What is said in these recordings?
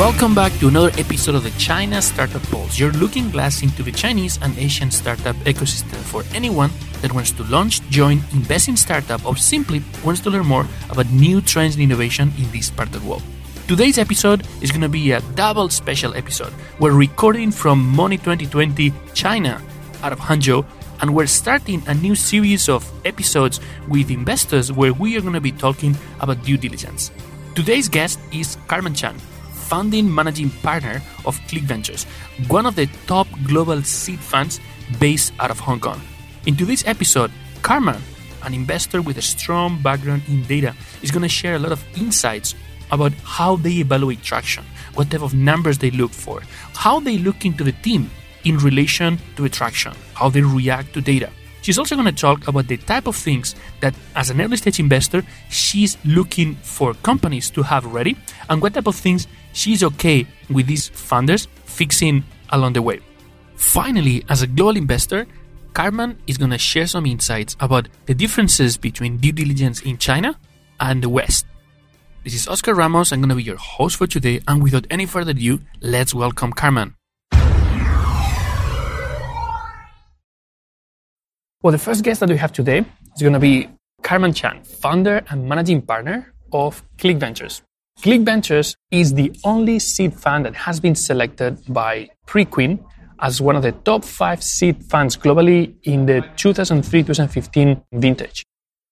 Welcome back to another episode of the China Startup Pulse, your looking glass into the Chinese and Asian startup ecosystem for anyone that wants to launch, join, invest in startup, or simply wants to learn more about new trends and innovation in this part of the world. Today's episode is going to be a double special episode. We're recording from Money 2020 China out of Hangzhou, and we're starting a new series of episodes with investors where we are going to be talking about due diligence. Today's guest is Carmen Chan founding managing partner of Click Ventures, one of the top global seed funds based out of Hong Kong. In today's episode, Carmen, an investor with a strong background in data, is going to share a lot of insights about how they evaluate traction, what type of numbers they look for, how they look into the team in relation to attraction, how they react to data. She's also going to talk about the type of things that, as an early stage investor, she's looking for companies to have ready and what type of things she's okay with these funders fixing along the way. Finally, as a global investor, Carmen is going to share some insights about the differences between due diligence in China and the West. This is Oscar Ramos. I'm going to be your host for today. And without any further ado, let's welcome Carmen. Well, the first guest that we have today is going to be Carmen Chan, founder and managing partner of Click Ventures. Click Ventures is the only seed fund that has been selected by Preqin as one of the top five seed funds globally in the 2003-2015 vintage.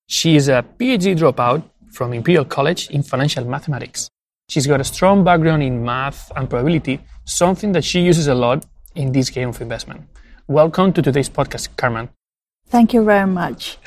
She is a PhD dropout from Imperial College in financial mathematics. She's got a strong background in math and probability, something that she uses a lot in this game of investment. Welcome to today's podcast, Carmen. Thank you very much.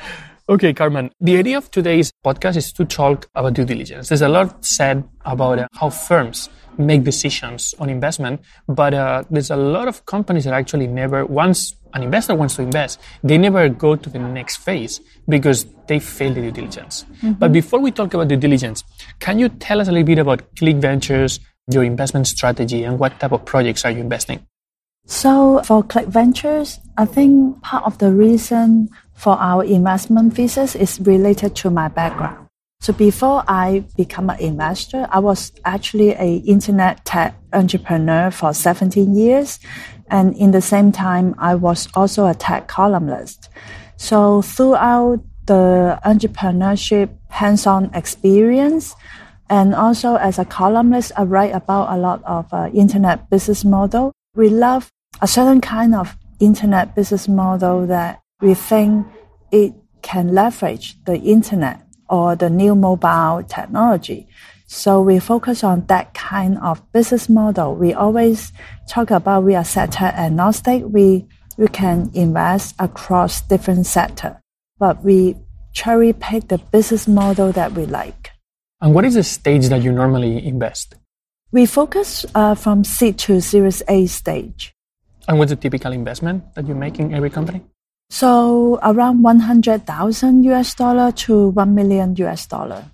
Okay, Carmen, the idea of today's podcast is to talk about due diligence. There's a lot said about uh, how firms make decisions on investment, but uh, there's a lot of companies that actually never, once an investor wants to invest, they never go to the next phase because they fail the due diligence. Mm-hmm. But before we talk about due diligence, can you tell us a little bit about Click Ventures, your investment strategy, and what type of projects are you investing? So for Click Ventures, I think part of the reason for our investment thesis is related to my background. So before I become an investor, I was actually a internet tech entrepreneur for 17 years. And in the same time, I was also a tech columnist. So throughout the entrepreneurship hands-on experience, and also as a columnist, I write about a lot of uh, internet business model we love a certain kind of internet business model that we think it can leverage the internet or the new mobile technology. So we focus on that kind of business model. We always talk about we are sector agnostic. We, we can invest across different sector, but we cherry pick the business model that we like. And what is the stage that you normally invest? We focus uh, from seed to Series A stage. And what's the typical investment that you make in every company? So around 100,000 US dollar to 1 million US dollar.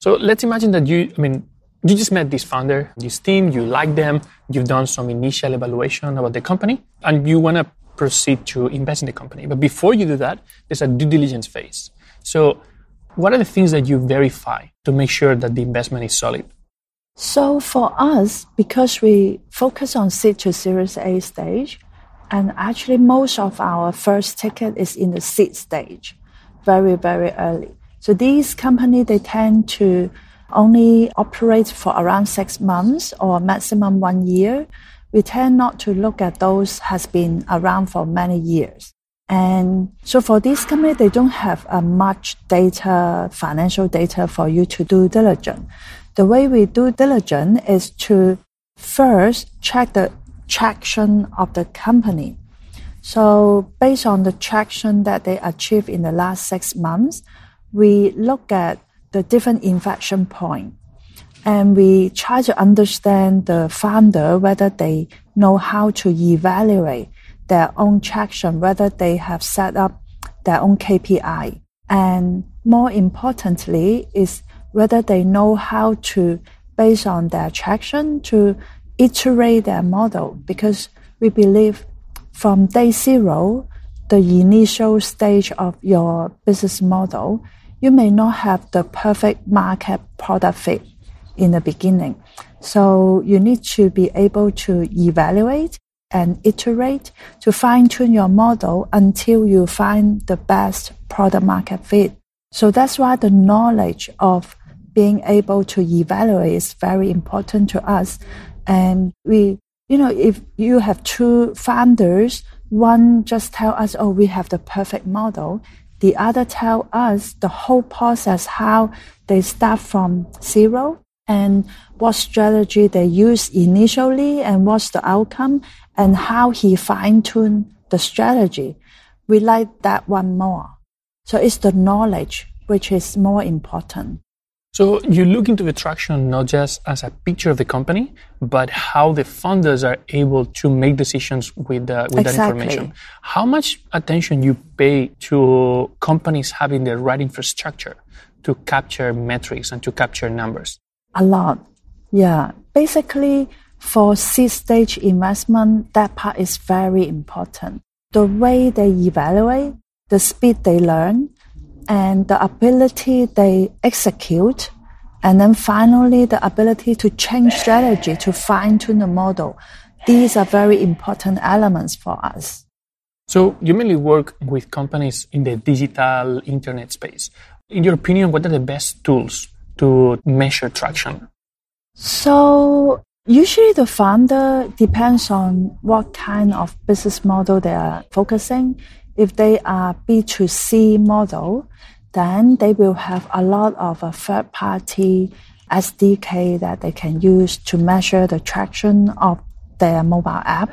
So let's imagine that you, I mean, you just met this founder, this team, you like them, you've done some initial evaluation about the company, and you want to proceed to invest in the company. But before you do that, there's a due diligence phase. So what are the things that you verify to make sure that the investment is solid? So for us, because we focus on seed to Series A stage, and actually most of our first ticket is in the seed stage, very, very early. So these companies, they tend to only operate for around six months or maximum one year. We tend not to look at those has been around for many years. And so for this company, they don't have a much data, financial data for you to do diligence the way we do diligence is to first check the traction of the company. So based on the traction that they achieved in the last six months, we look at the different inflection point and we try to understand the founder whether they know how to evaluate their own traction, whether they have set up their own KPI. And more importantly is whether they know how to, based on their traction, to iterate their model. Because we believe from day zero, the initial stage of your business model, you may not have the perfect market product fit in the beginning. So you need to be able to evaluate and iterate to fine tune your model until you find the best product market fit. So that's why the knowledge of being able to evaluate is very important to us. And we, you know, if you have two founders, one just tell us, oh, we have the perfect model. The other tell us the whole process, how they start from zero and what strategy they use initially and what's the outcome and how he fine tune the strategy. We like that one more. So it's the knowledge which is more important. So you look into the traction not just as a picture of the company, but how the funders are able to make decisions with, uh, with exactly. that information. How much attention you pay to companies having the right infrastructure to capture metrics and to capture numbers? A lot. Yeah. Basically, for seed stage investment, that part is very important. The way they evaluate, the speed they learn, and the ability they execute, and then finally the ability to change strategy to fine tune the model. These are very important elements for us. So you mainly work with companies in the digital internet space. In your opinion, what are the best tools to measure traction? So usually the founder depends on what kind of business model they are focusing. If they are B2C model, then they will have a lot of a third party SDK that they can use to measure the traction of their mobile app.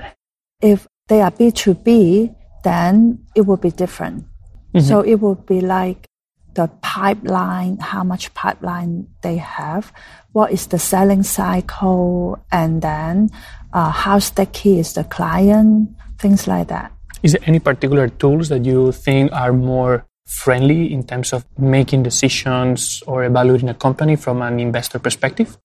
If they are B2B, then it will be different. Mm-hmm. So it will be like the pipeline, how much pipeline they have, what is the selling cycle, and then uh, how sticky is the client, things like that. Is there any particular tools that you think are more friendly in terms of making decisions or evaluating a company from an investor perspective?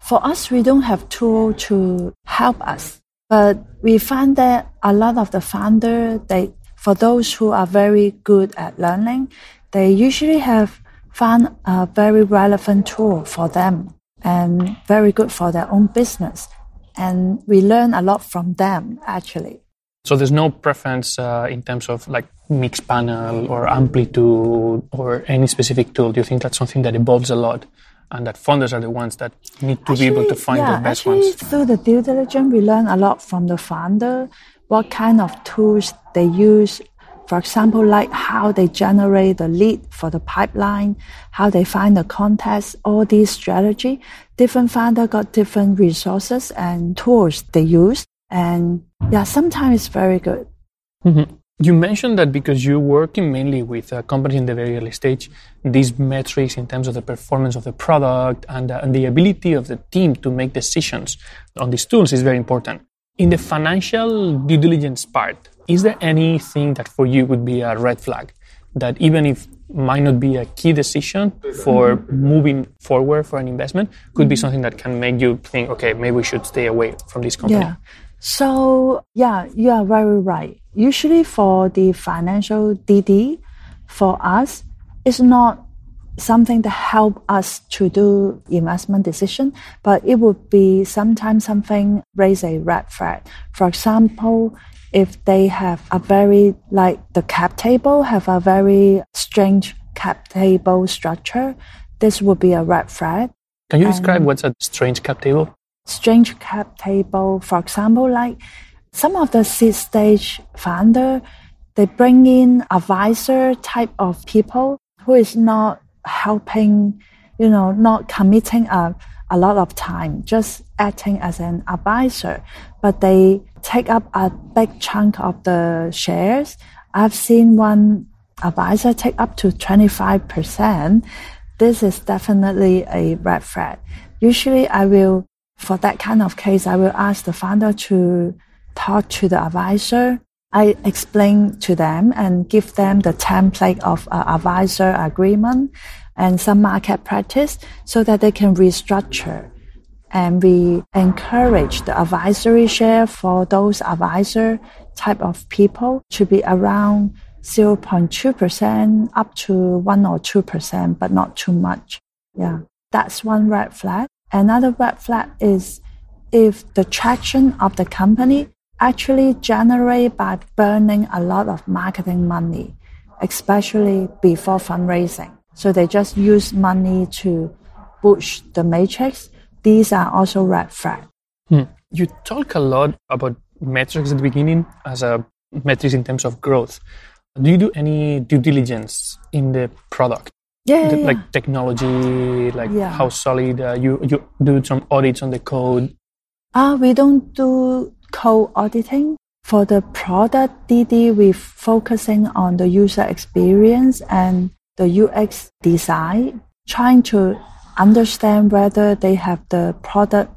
For us, we don't have tool to help us, but we find that a lot of the founder, they, for those who are very good at learning, they usually have found a very relevant tool for them and very good for their own business. And we learn a lot from them actually. So there's no preference uh, in terms of like Mixpanel or amplitude or any specific tool. Do you think that's something that evolves a lot? And that funders are the ones that need to actually, be able to find yeah, the best actually, ones. Through the due diligence, we learn a lot from the founder, what kind of tools they use, for example, like how they generate the lead for the pipeline, how they find the contacts, all these strategy. Different founder got different resources and tools they use. And yeah, sometimes it's very good. Mm-hmm. You mentioned that because you're working mainly with uh, companies in the very early stage, these metrics in terms of the performance of the product and, uh, and the ability of the team to make decisions on these tools is very important. In the financial due diligence part, is there anything that for you would be a red flag that even if might not be a key decision for moving forward for an investment could be something that can make you think okay maybe we should stay away from this company yeah so yeah you are very right usually for the financial dd for us it's not something to help us to do investment decision, but it would be sometimes something raise a red flag. For example, if they have a very like the cap table have a very strange cap table structure, this would be a red flag. Can you and describe what's a strange cap table? Strange cap table, for example, like some of the seed stage founder, they bring in advisor type of people who is not helping, you know, not committing a, a lot of time, just acting as an advisor, but they take up a big chunk of the shares. I've seen one advisor take up to 25%. This is definitely a red flag. Usually I will, for that kind of case, I will ask the founder to talk to the advisor. I explain to them and give them the template of uh, advisor agreement and some market practice so that they can restructure and we encourage the advisory share for those advisor type of people to be around 0.2% up to 1 or 2%, but not too much. Yeah, that's one red flag. Another red flag is if the traction of the company actually generate by burning a lot of marketing money, especially before fundraising. So they just use money to push the matrix. These are also red flag. Hmm. You talk a lot about metrics at the beginning as a metrics in terms of growth. Do you do any due diligence in the product? Yeah, The- yeah, like technology, like Yeah. how solid uh, you you do some audits on the code. Uh, we don't do code auditing. For the product DD, we're focusing on the user experience and the UX design, trying to understand whether they have the product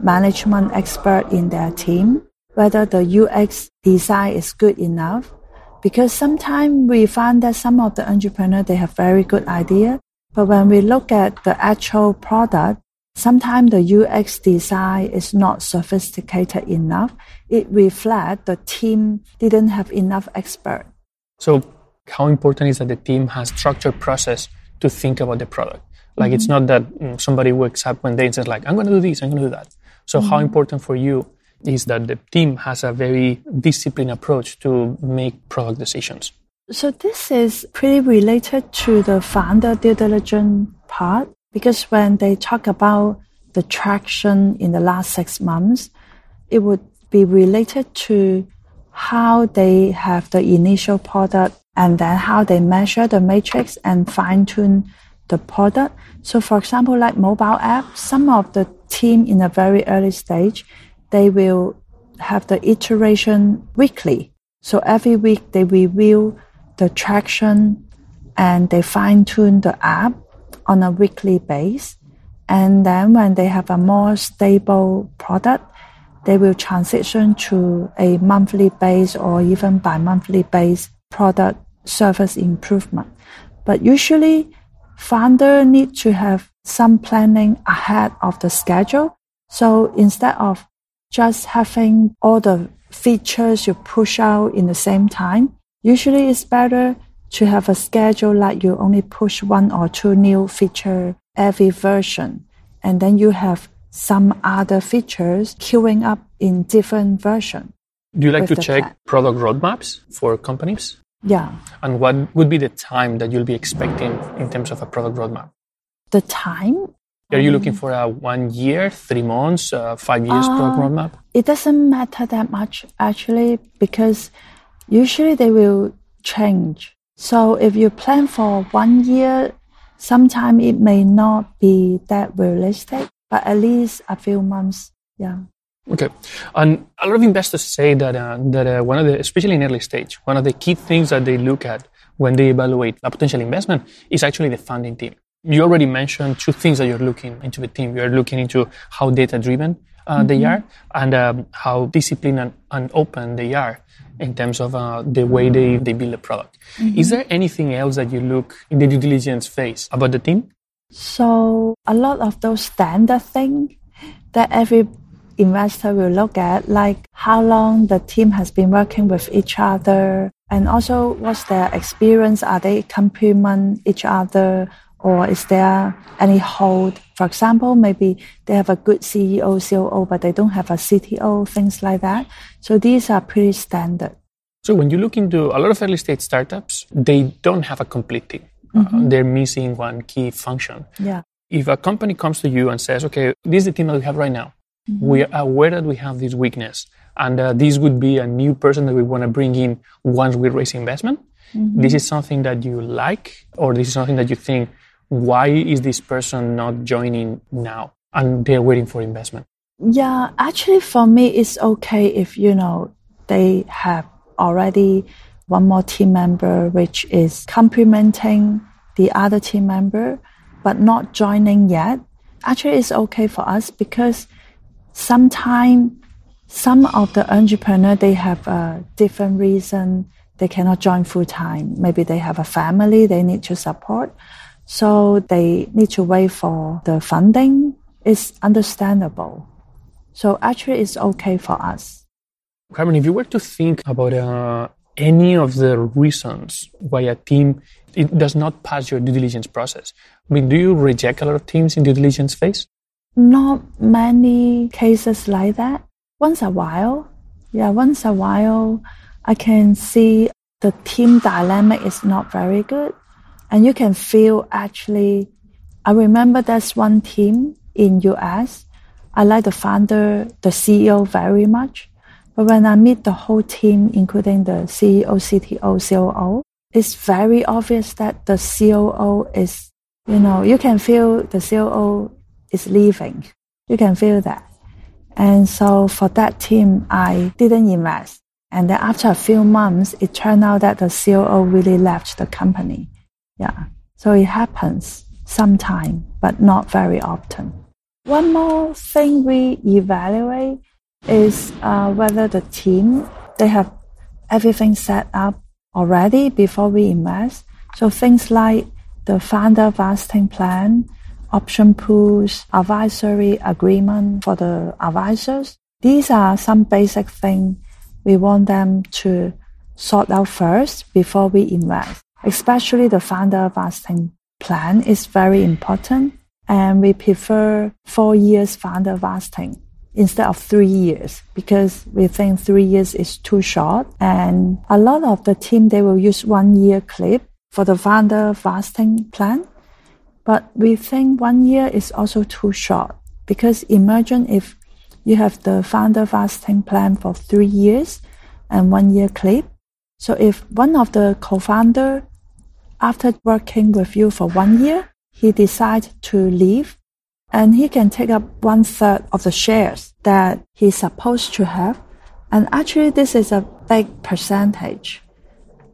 management expert in their team, whether the UX design is good enough. Because sometimes we find that some of the entrepreneurs, they have very good idea, but when we look at the actual product, sometimes the UX design is not sophisticated enough. It reflects the team didn't have enough expert. So how important is that the team has structured process to think about the product? Like it's not that mm, somebody wakes up one day and says like I'm going to do this, I'm going to do that. So how important for you is that the team has a very disciplined approach to make product decisions? So this is pretty related to the founder due diligence part because when they talk about the traction in the last six months, it would be related to how they have the initial product and then how they measure the matrix and fine tune the product. So for example, like mobile app, some of the team in a very early stage, they will have the iteration weekly. So every week they review the traction and they fine tune the app on a weekly base. And then when they have a more stable product, they will transition to a monthly base or even bi monthly base product service improvement. But usually founder need to have some planning ahead of the schedule. So instead of just having all the features you push out in the same time, usually it's better to have a schedule like you only push one or two new feature every version. And then you have some other features queuing up in different version. Do you like to check plan. product roadmaps for companies? Yeah. And what would be the time that you'll be expecting in terms of a product roadmap? The time, Are you looking for a one year, three months, uh, five years Uh, roadmap? it doesn't matter that much actually because usually they will change. So if you plan for one year, sometime it may not be that realistic, but at least a few months. Yeah. Okay, and a lot of investors say that uh, that uh, one of the, especially in early stage, one of the key things that they look at when they evaluate a potential investment is actually the funding team. You already mentioned two things that you're looking into the team. You're looking into how data driven uh, they are and um, how disciplined and, and open they are in terms of uh, the way they, they build a product. Is there anything else that you look in the due diligence phase about the team? So a lot of those standard things that every investor will look at, like how long the team has been working with each other, and also what's their experience. Are they complement each other, or is there any hold? For example, maybe they have a good CEO, COO, but they don't have a CTO, things like that. So these are pretty standard. So when you look into a lot of early stage startups, they don't have a complete team. Uh, they're missing one key function. Yeah. If a company comes to you and says, "Okay, this is the team that we have right now. We are aware that we have this weakness, and uh, this would be a new person that we want to bring in once we raise investment." This is something that you like, or this is something that you think, "Why is this person not joining now?" And they're waiting for investment. Yeah, actually, for me, it's okay if you know they have already one more team member which is complementing the other team member, but not joining yet. Actually, it's okay for us because sometimes some of the entrepreneur they have a different reason they cannot join full time. Maybe they have a family they need to support, so they need to wait for the funding. It's understandable. So actually, it's okay for us. Carmen, if you were to think about uh, any of the reasons why a team it does not pass your due diligence process, I mean, do you reject a lot of teams in due diligence phase? Not many cases like that. Once a while, yeah, once a while, I can see the team dynamic is not very good. And you can feel actually, I remember there's one team in US. I like the founder, the CEO very much. But when I meet the whole team, including the CEO, CTO, COO, it's very obvious that the COO is, you know, you can feel the COO is leaving. You can feel that. And so for that team, I didn't invest. And then after a few months, it turned out that the COO really left the company. Yeah. So it happens sometime, but not very often. One more thing we evaluate is uh, whether the team, they have everything set up already before we invest. So things like the founder vesting plan, option pools, advisory agreement for the advisors. These are some basic things we want them to sort out first before we invest. Especially the founder vesting plan is very important and we prefer four years founder vesting instead of three years because we think three years is too short. And a lot of the team, they will use one year cliff for the founder vesting plan. But we think one year is also too short because imagine if you have the founder vesting plan for three years and one year cliff. So if one of the co-founder, after working with you for one year, he decides to leave and he can take up one third of the shares that he's supposed to have. And actually, this is a big percentage.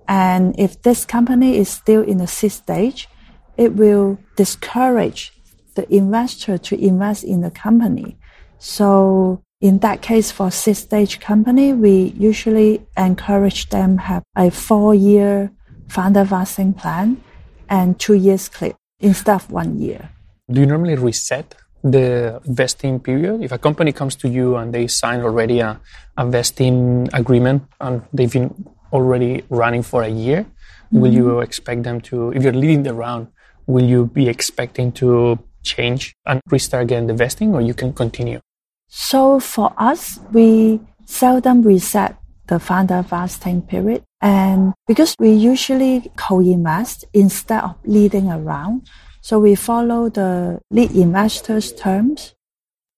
And if this company is still in the seed stage, it will discourage the investor to invest in the company. So in that case, for seed stage company, we usually encourage them have a four year founder vesting plan and two years cliff instead of one year. Do you normally reset the vesting period? If a company comes to you and they sign already a, a vesting agreement and they've been already running for a year, mm-hmm. will you expect them to, if you're leading the round, will you be expecting to change and restart again the vesting or you can continue? So for us, we seldom reset the founder vesting period. And because we usually co-invest instead of leading a round, so we follow the lead investors terms.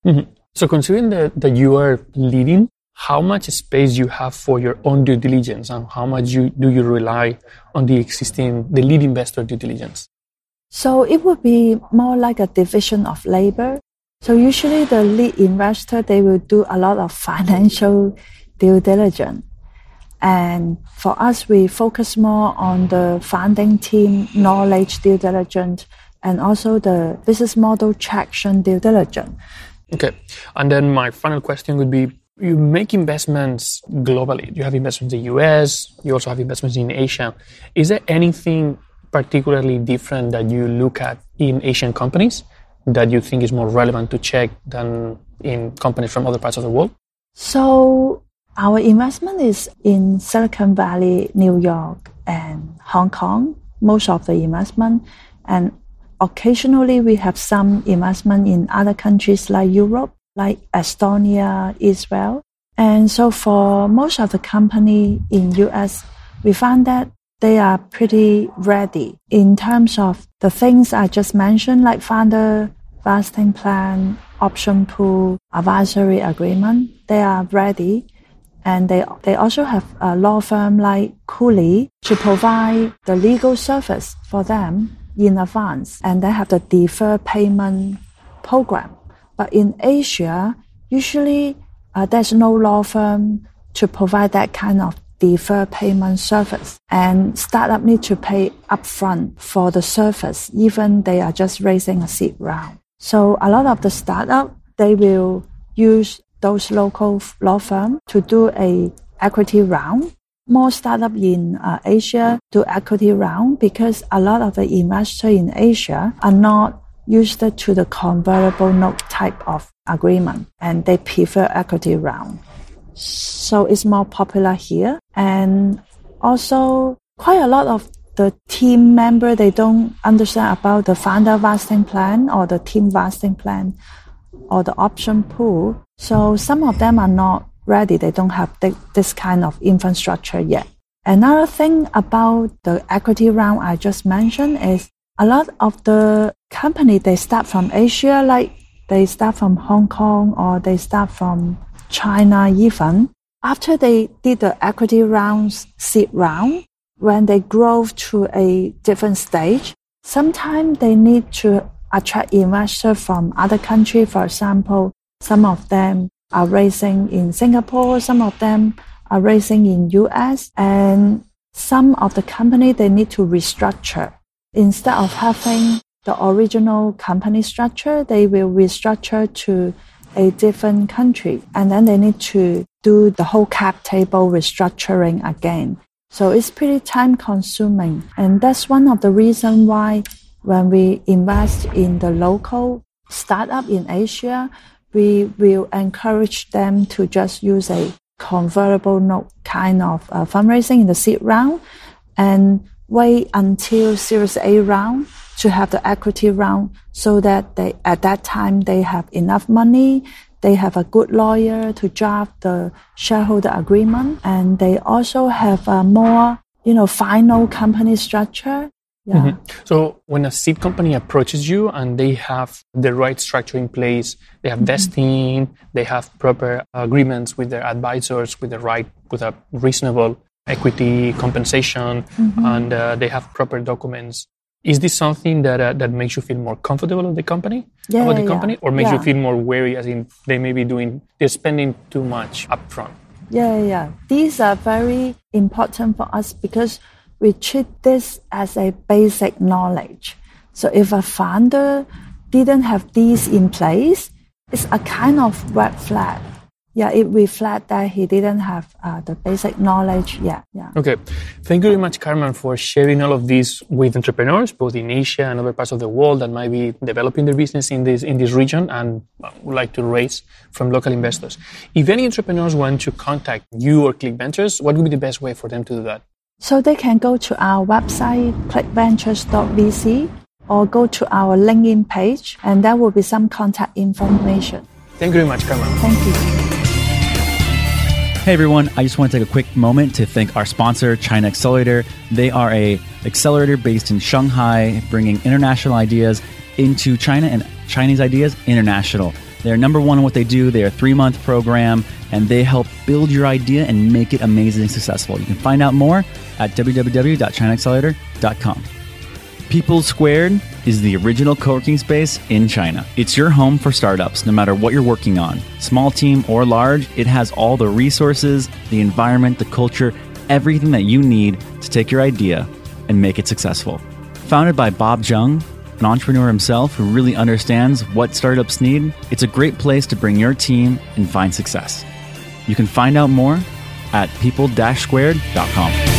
Mm-hmm. So considering that, that you are leading, how much space you have for your own due diligence and how much you, do you rely on the existing, the lead investor due diligence? So it would be more like a division of labor. So usually the lead investor, they will do a lot of financial due diligence. And for us, we focus more on the founding team knowledge due diligence and also the business model traction due diligence. Okay. And then my final question would be you make investments globally. You have investments in the US, you also have investments in Asia. Is there anything particularly different that you look at in Asian companies that you think is more relevant to check than in companies from other parts of the world? So, our investment is in Silicon Valley, New York, and Hong Kong, most of the investment. And occasionally we have some investment in other countries like Europe, like Estonia, Israel. And so for most of the company in US, we found that they are pretty ready in terms of the things I just mentioned, like founder vesting plan, option pool, advisory agreement. They are ready. And they, they also have a law firm like Cooley to provide the legal service for them in advance and they have the deferred payment program. But in Asia, usually uh, there's no law firm to provide that kind of deferred payment service. And startup need to pay upfront for the service, even they are just raising a seed round. So a lot of the startup, they will use those local law firm to do a equity round more startup in uh, Asia do equity round because a lot of the investors in Asia are not used to the convertible note type of agreement and they prefer equity round. So it's more popular here. And also quite a lot of the team member, they don't understand about the founder vesting plan or the team vesting plan or the option pool. So some of them are not ready. They don't have this kind of infrastructure yet. Another thing about the equity round I just mentioned is a lot of the company they start from Asia, like they start from Hong Kong or they start from China even. After they did the equity rounds, seed round, when they grow to a different stage, sometimes they need to attract investors from other countries. For example, some of them are raising in Singapore, some of them are raising in US, and some of the company they need to restructure. Instead of having the original company structure, they will restructure to a different country and then they need to do the whole cap table restructuring again. So it's pretty time consuming. And that's one of the reasons why when we invest in the local startup in Asia, we will encourage them to just use a convertible note kind of uh, fundraising in the seed round and wait until Series A round to have the equity round so that they, at that time, they have enough money. They have a good lawyer to draft the shareholder agreement and they also have a more, you know, final company structure. Yeah. Mm-hmm. So when a seed company approaches you and they have the right structure in place, they have mm-hmm. vesting, they have proper agreements with their advisors, with the right, with a reasonable equity compensation, mm-hmm. and uh, they have proper documents. Is this something that uh, that makes you feel more comfortable with the company, yeah, about the yeah, company, or makes you feel more wary, as in they may be doing they're spending too much upfront? Yeah, yeah. These are very important for us because we treat this as a basic knowledge. So if a founder didn't have these in place, it's a kind of red flag yeah, it reflects that he didn't have uh, the basic knowledge yet. Yeah. Okay. Thank you very much, Carmen, for sharing all of this with entrepreneurs, both in Asia and other parts of the world that might be developing their business in this, in this region and would like to raise from local investors. If any entrepreneurs want to contact you or Click Ventures, what would be the best way for them to do that? So they can go to our website, clickventures.vc, or go to our LinkedIn page, and there will be some contact information. Thank you very much, Carmen. Thank you. Hey everyone, I just want to take a quick moment to thank our sponsor, China Accelerator. They are a accelerator based in Shanghai, bringing international ideas into China and Chinese ideas international. They're number one in what they do. They're a three month program and they help build your idea and make it amazingly successful. You can find out more at www.chinaaccelerator.com. People Squared is the original co working space in China. It's your home for startups, no matter what you're working on. Small team or large, it has all the resources, the environment, the culture, everything that you need to take your idea and make it successful. Founded by Bob Jung, an entrepreneur himself who really understands what startups need, it's a great place to bring your team and find success. You can find out more at people-squared.com.